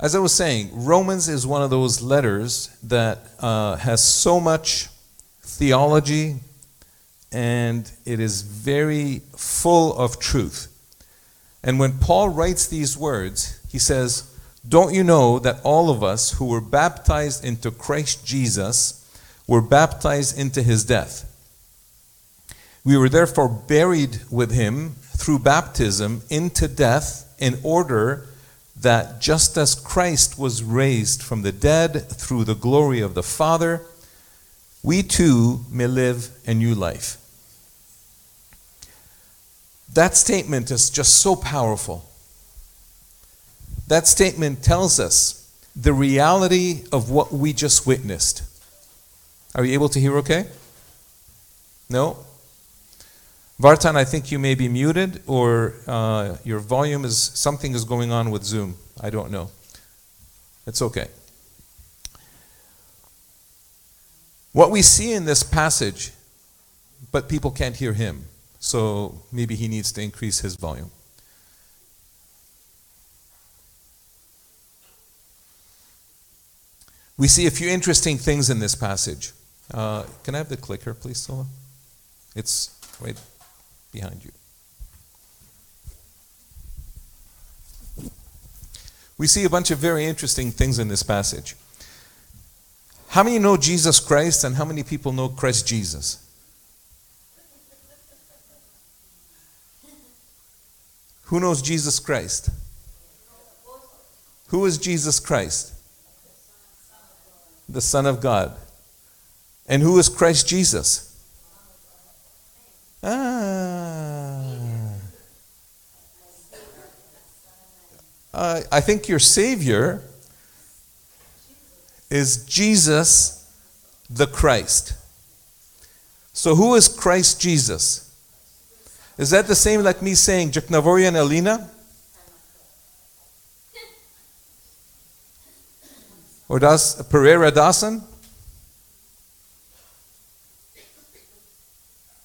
As I was saying, Romans is one of those letters that uh, has so much theology and it is very full of truth. And when Paul writes these words, he says, Don't you know that all of us who were baptized into Christ Jesus were baptized into his death? We were therefore buried with him through baptism into death in order that just as Christ was raised from the dead through the glory of the Father, we too may live a new life. That statement is just so powerful. That statement tells us the reality of what we just witnessed. Are you able to hear okay? No? Vartan, I think you may be muted or uh, your volume is, something is going on with Zoom. I don't know. It's okay. What we see in this passage, but people can't hear him, so maybe he needs to increase his volume. We see a few interesting things in this passage. Uh, can I have the clicker, please, Sola? It's right behind you. We see a bunch of very interesting things in this passage. How many know Jesus Christ and how many people know Christ Jesus? Who knows Jesus Christ? Who is Jesus Christ? The Son of God. And who is Christ Jesus? Ah. Uh, I think your Savior is Jesus the Christ. So, who is Christ Jesus? Is that the same like me saying Jaknavoria and? Or does Pereira Dawson?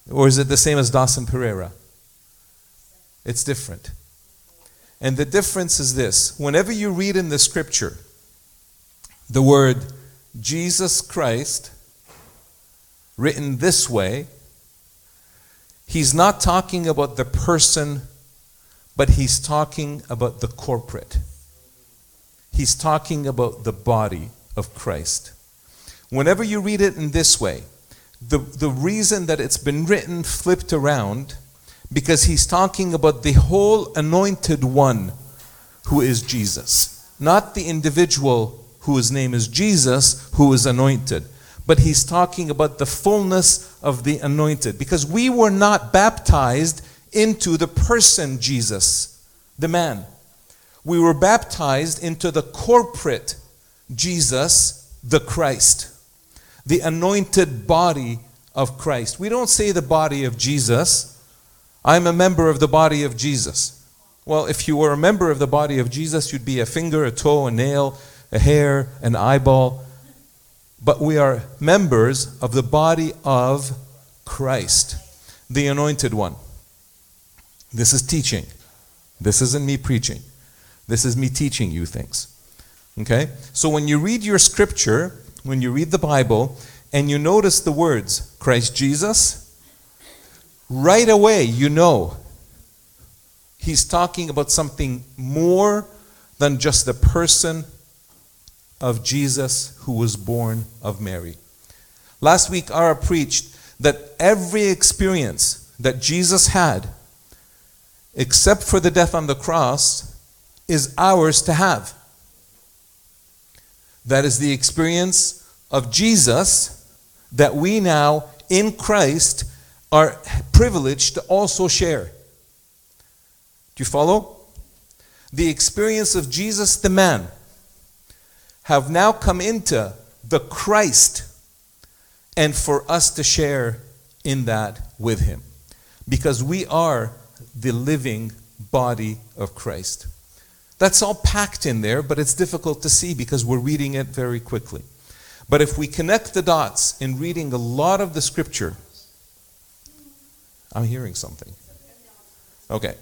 Or is it the same as Dawson Pereira? It's different. And the difference is this whenever you read in the scripture the word Jesus Christ written this way, he's not talking about the person, but he's talking about the corporate. He's talking about the body of Christ. Whenever you read it in this way, the, the reason that it's been written flipped around because he's talking about the whole anointed one who is Jesus, not the individual whose name is Jesus who is anointed, but he's talking about the fullness of the anointed because we were not baptized into the person Jesus, the man. We were baptized into the corporate Jesus, the Christ the anointed body of Christ. We don't say the body of Jesus. I'm a member of the body of Jesus. Well, if you were a member of the body of Jesus, you'd be a finger, a toe, a nail, a hair, an eyeball. But we are members of the body of Christ, the anointed one. This is teaching. This isn't me preaching. This is me teaching you things. Okay? So when you read your scripture, when you read the Bible and you notice the words Christ Jesus, right away you know he's talking about something more than just the person of Jesus who was born of Mary. Last week, Ara preached that every experience that Jesus had, except for the death on the cross, is ours to have. That is the experience of Jesus that we now, in Christ, are privileged to also share. Do you follow? The experience of Jesus, the man, have now come into the Christ, and for us to share in that with him. Because we are the living body of Christ. That's all packed in there, but it's difficult to see because we're reading it very quickly. But if we connect the dots in reading a lot of the scripture, I'm hearing something. Okay.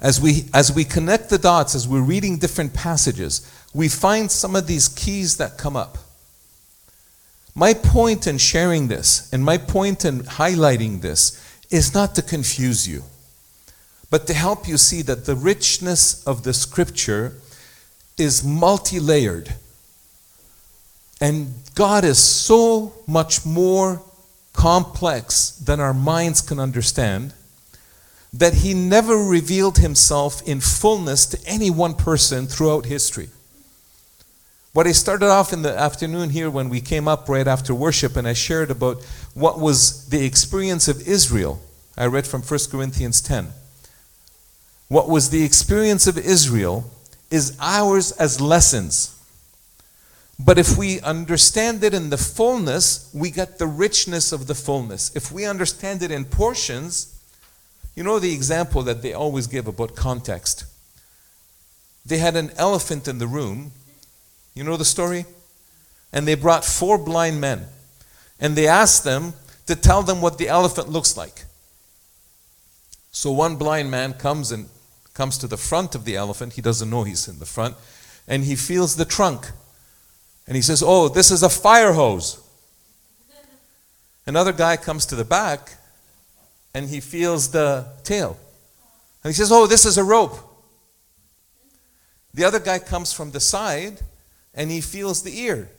as we, as we connect the dots, as we're reading different passages, we find some of these keys that come up. My point in sharing this and my point in highlighting this is not to confuse you, but to help you see that the richness of the scripture is multi layered. And God is so much more complex than our minds can understand that He never revealed Himself in fullness to any one person throughout history. What I started off in the afternoon here when we came up right after worship and I shared about what was the experience of Israel. I read from 1 Corinthians 10. What was the experience of Israel is ours as lessons. But if we understand it in the fullness, we get the richness of the fullness. If we understand it in portions, you know the example that they always give about context. They had an elephant in the room. You know the story? And they brought four blind men. And they asked them to tell them what the elephant looks like. So one blind man comes and comes to the front of the elephant. He doesn't know he's in the front. And he feels the trunk. And he says, Oh, this is a fire hose. Another guy comes to the back and he feels the tail. And he says, Oh, this is a rope. The other guy comes from the side and he feels the ear.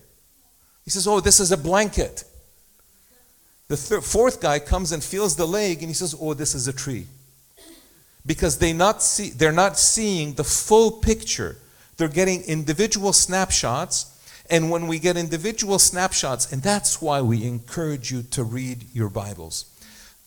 He says, Oh, this is a blanket. The fourth guy comes and feels the leg and he says, Oh, this is a tree. Because they not see, they're not seeing the full picture. They're getting individual snapshots. And when we get individual snapshots, and that's why we encourage you to read your Bibles.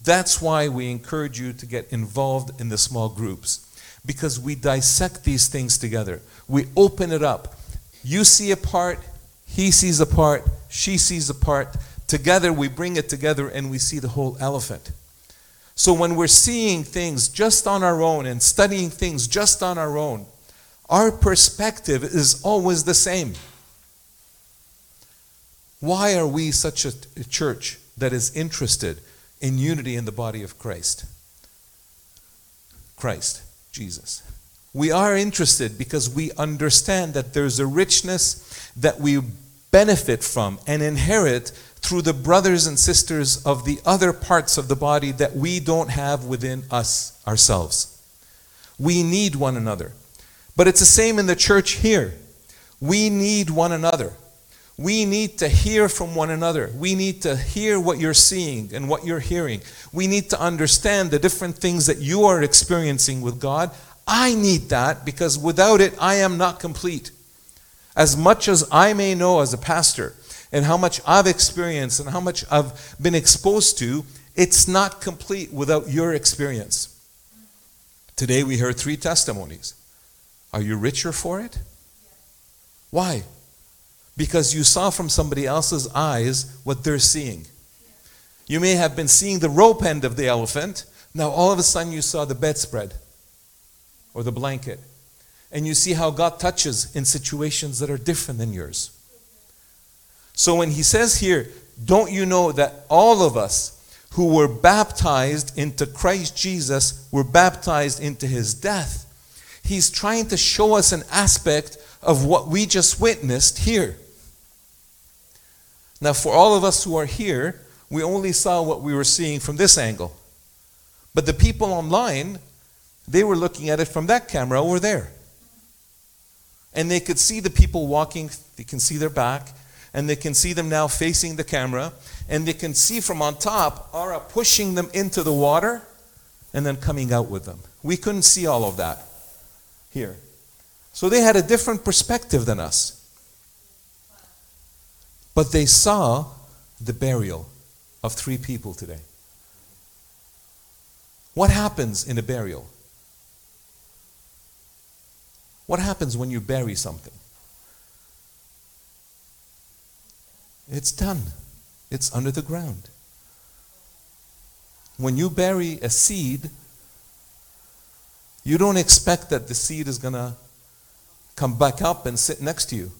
That's why we encourage you to get involved in the small groups because we dissect these things together. We open it up. You see a part, he sees a part, she sees a part. Together we bring it together and we see the whole elephant. So when we're seeing things just on our own and studying things just on our own, our perspective is always the same. Why are we such a church that is interested in unity in the body of Christ. Christ, Jesus. We are interested because we understand that there's a richness that we benefit from and inherit through the brothers and sisters of the other parts of the body that we don't have within us ourselves. We need one another. But it's the same in the church here. We need one another. We need to hear from one another. We need to hear what you're seeing and what you're hearing. We need to understand the different things that you are experiencing with God. I need that because without it, I am not complete. As much as I may know as a pastor and how much I've experienced and how much I've been exposed to, it's not complete without your experience. Today we heard three testimonies. Are you richer for it? Why? Because you saw from somebody else's eyes what they're seeing. You may have been seeing the rope end of the elephant, now all of a sudden you saw the bedspread or the blanket. And you see how God touches in situations that are different than yours. So when he says here, don't you know that all of us who were baptized into Christ Jesus were baptized into his death? He's trying to show us an aspect of what we just witnessed here. Now, for all of us who are here, we only saw what we were seeing from this angle. But the people online, they were looking at it from that camera over there. And they could see the people walking, they can see their back, and they can see them now facing the camera, and they can see from on top Ara pushing them into the water and then coming out with them. We couldn't see all of that here. So they had a different perspective than us. But they saw the burial of three people today. What happens in a burial? What happens when you bury something? It's done, it's under the ground. When you bury a seed, you don't expect that the seed is going to come back up and sit next to you.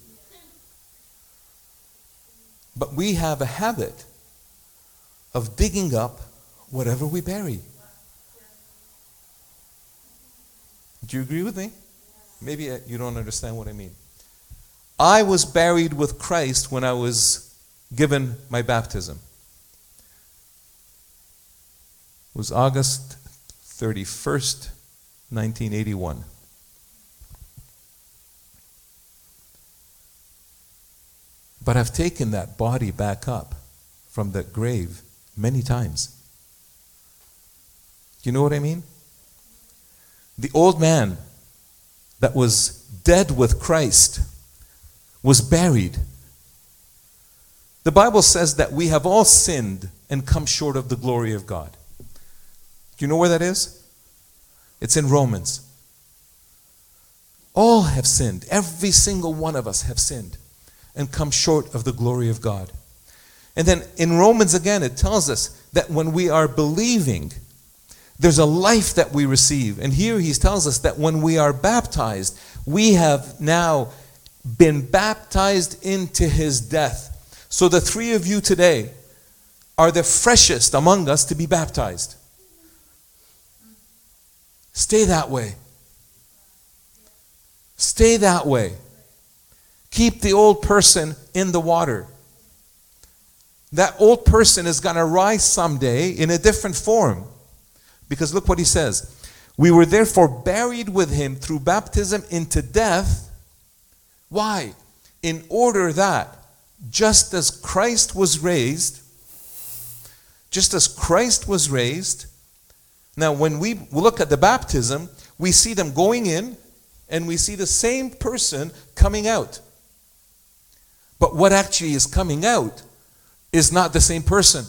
But we have a habit of digging up whatever we bury. Do you agree with me? Maybe uh, you don't understand what I mean. I was buried with Christ when I was given my baptism. It was August 31st, 1981. But I've taken that body back up from the grave many times. Do you know what I mean? The old man that was dead with Christ was buried. The Bible says that we have all sinned and come short of the glory of God. Do you know where that is? It's in Romans. All have sinned. Every single one of us have sinned and come short of the glory of God. And then in Romans again, it tells us that when we are believing, there's a life that we receive. And here he tells us that when we are baptized, we have now been baptized into his death. So the three of you today are the freshest among us to be baptized. Stay that way. Stay that way. Keep the old person in the water. That old person is going to rise someday in a different form. Because look what he says. We were therefore buried with him through baptism into death. Why? In order that, just as Christ was raised, just as Christ was raised, now when we look at the baptism, we see them going in and we see the same person coming out. But what actually is coming out is not the same person.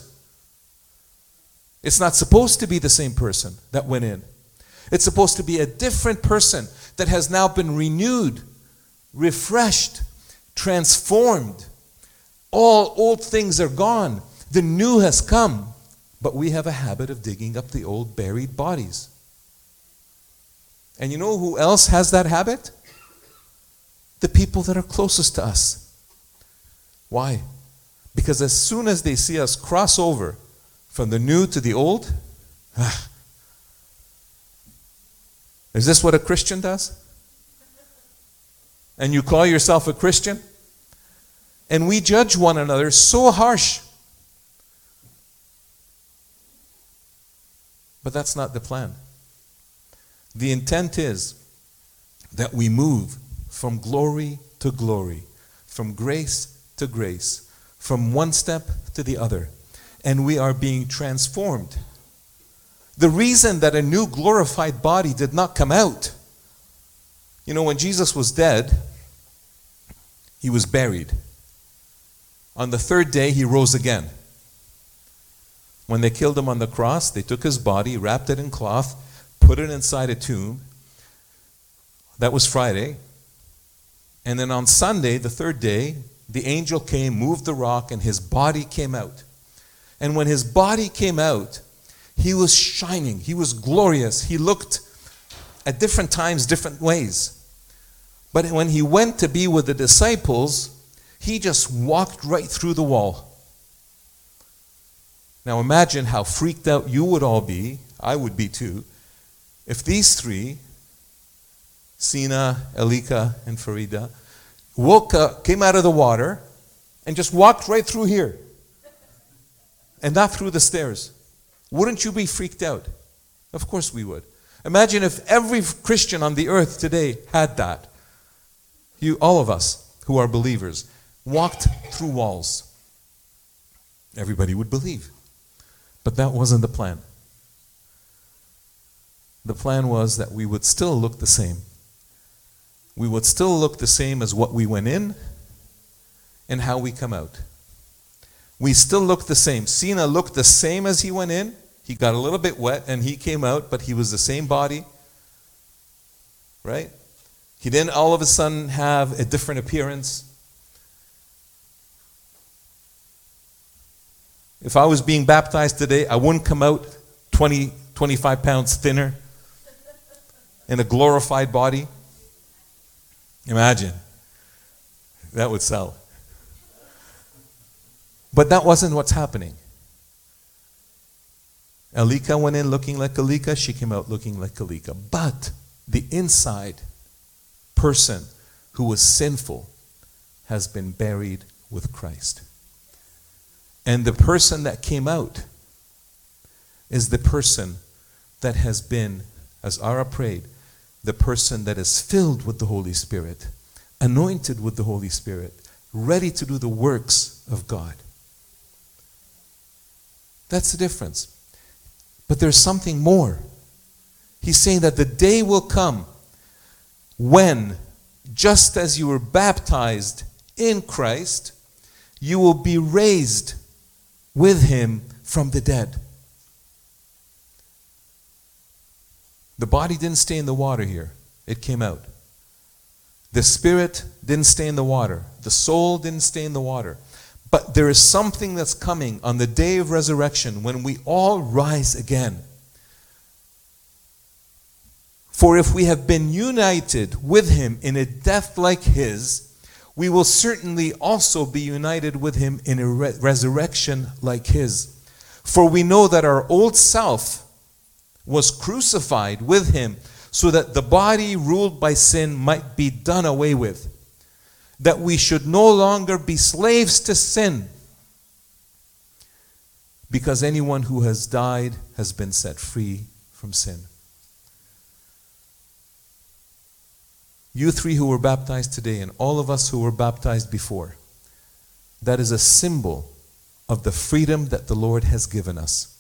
It's not supposed to be the same person that went in. It's supposed to be a different person that has now been renewed, refreshed, transformed. All old things are gone. The new has come. But we have a habit of digging up the old buried bodies. And you know who else has that habit? The people that are closest to us. Why? Because as soon as they see us cross over from the new to the old, is this what a Christian does? And you call yourself a Christian? And we judge one another so harsh. But that's not the plan. The intent is that we move from glory to glory, from grace to grace, from one step to the other, and we are being transformed. The reason that a new glorified body did not come out, you know, when Jesus was dead, he was buried. On the third day, he rose again. When they killed him on the cross, they took his body, wrapped it in cloth, put it inside a tomb. That was Friday. And then on Sunday, the third day, the angel came, moved the rock, and his body came out. And when his body came out, he was shining, he was glorious. He looked at different times, different ways. But when he went to be with the disciples, he just walked right through the wall. Now imagine how freaked out you would all be, I would be too, if these three, Sina, Elika, and Farida, woke up, came out of the water, and just walked right through here. And not through the stairs. Wouldn't you be freaked out? Of course we would. Imagine if every Christian on the earth today had that. You, all of us who are believers, walked through walls. Everybody would believe. But that wasn't the plan. The plan was that we would still look the same we would still look the same as what we went in and how we come out. We still look the same. Sina looked the same as he went in. He got a little bit wet and he came out, but he was the same body. Right? He didn't all of a sudden have a different appearance. If I was being baptized today, I wouldn't come out 20, 25 pounds thinner in a glorified body. Imagine. That would sell. But that wasn't what's happening. Alika went in looking like Alika, she came out looking like Alika. But the inside person who was sinful has been buried with Christ. And the person that came out is the person that has been, as Ara prayed, the person that is filled with the Holy Spirit, anointed with the Holy Spirit, ready to do the works of God. That's the difference. But there's something more. He's saying that the day will come when, just as you were baptized in Christ, you will be raised with him from the dead. The body didn't stay in the water here, it came out. The spirit didn't stay in the water, the soul didn't stay in the water. But there is something that's coming on the day of resurrection when we all rise again. For if we have been united with him in a death like his, we will certainly also be united with him in a re- resurrection like his. For we know that our old self was crucified with him so that the body ruled by sin might be done away with, that we should no longer be slaves to sin, because anyone who has died has been set free from sin. You three who were baptized today, and all of us who were baptized before, that is a symbol of the freedom that the Lord has given us.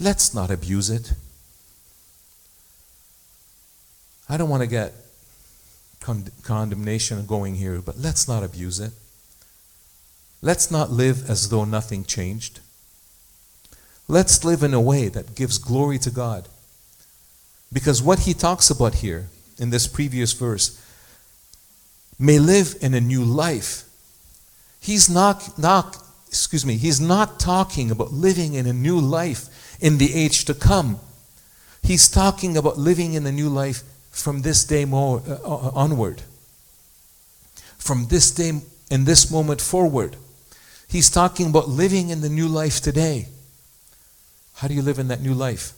Let's not abuse it. I don't want to get con- condemnation going here, but let's not abuse it. Let's not live as though nothing changed. Let's live in a way that gives glory to God. Because what he talks about here in this previous verse may live in a new life. He's not, not, excuse me, he's not talking about living in a new life in the age to come. He's talking about living in a new life from this day more, uh, uh onward. From this day and this moment forward. He's talking about living in the new life today. How do you live in that new life?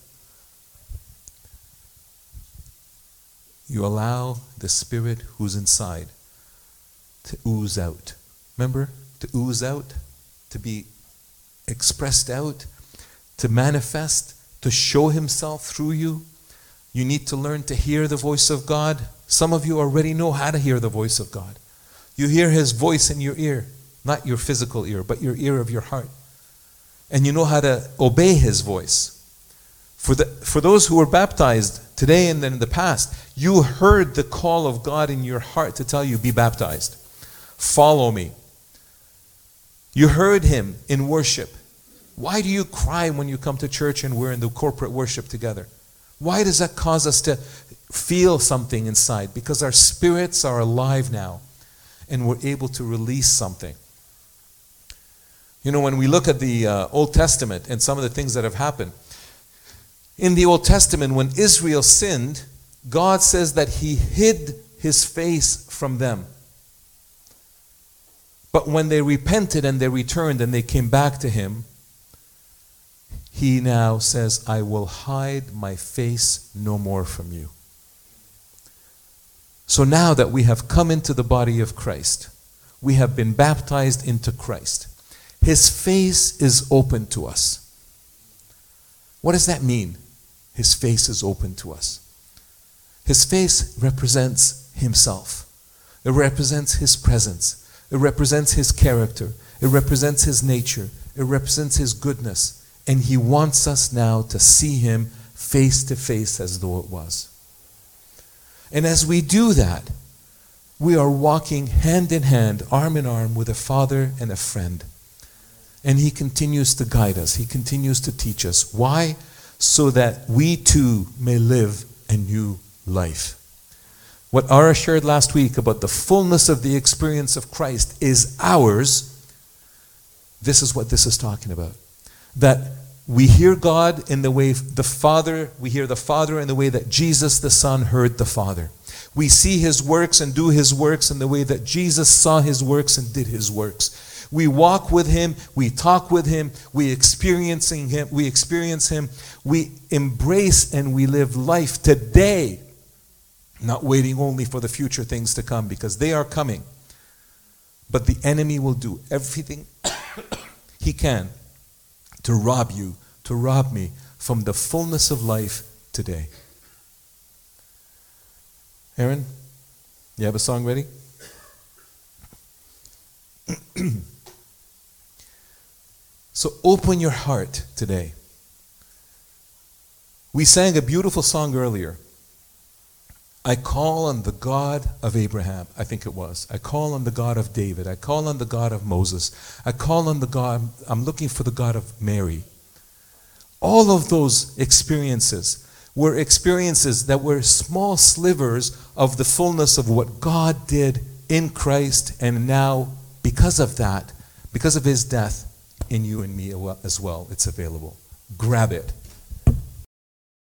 you allow the spirit who's inside to ooze out. Remember? To ooze out, to be expressed out, to manifest, to show himself through you. You need to learn to hear the voice of God. Some of you already know how to hear the voice of God. You hear his voice in your ear, not your physical ear, but your ear of your heart. And you know how to obey his voice. For, the, for those who were baptized, today and then in the past, you heard the call of God in your heart to tell you, be baptized. Follow me. You heard him in worship. Why do you cry when you come to church and we're in the corporate worship together? Why does that cause us to feel something inside? Because our spirits are alive now and we're able to release something. You know, when we look at the uh, Old Testament and some of the things that have happened, in the Old Testament, when Israel sinned, God says that He hid His face from them. But when they repented and they returned and they came back to Him, He now says, I will hide my face no more from you. So now that we have come into the body of Christ, we have been baptized into Christ. His face is open to us. What does that mean? His face is open to us. His face represents Himself, it represents His presence, it represents His character, it represents His nature, it represents His goodness. And He wants us now to see Him face to face as though it was. And as we do that, we are walking hand in hand, arm in arm with a father and a friend. And He continues to guide us, He continues to teach us. Why? so that we too may live a new life. What Ara shared last week about the fullness of the experience of Christ is ours. This is what this is talking about. That we hear God in the way the Father, we hear the Father in the way that Jesus the Son heard the Father. We see his works and do his works in the way that Jesus saw his works and did his works. We walk with him, we talk with him, we experiencing him, we experience him, we embrace and we live life today not waiting only for the future things to come because they are coming. But the enemy will do everything he can to rob you, to rob me from the fullness of life today. Aaron, you have a song ready? so open your heart today. We sang a beautiful song earlier. I call on the God of Abraham, I think it was. I call on the God of David. I call on the God of Moses. I call on the God, I'm looking for the God of Mary. All of those experiences were experiences that were small slivers of the fullness of what God did in Christ, and now, because of that, because of his death, in you and me as well, it's available. Grab it.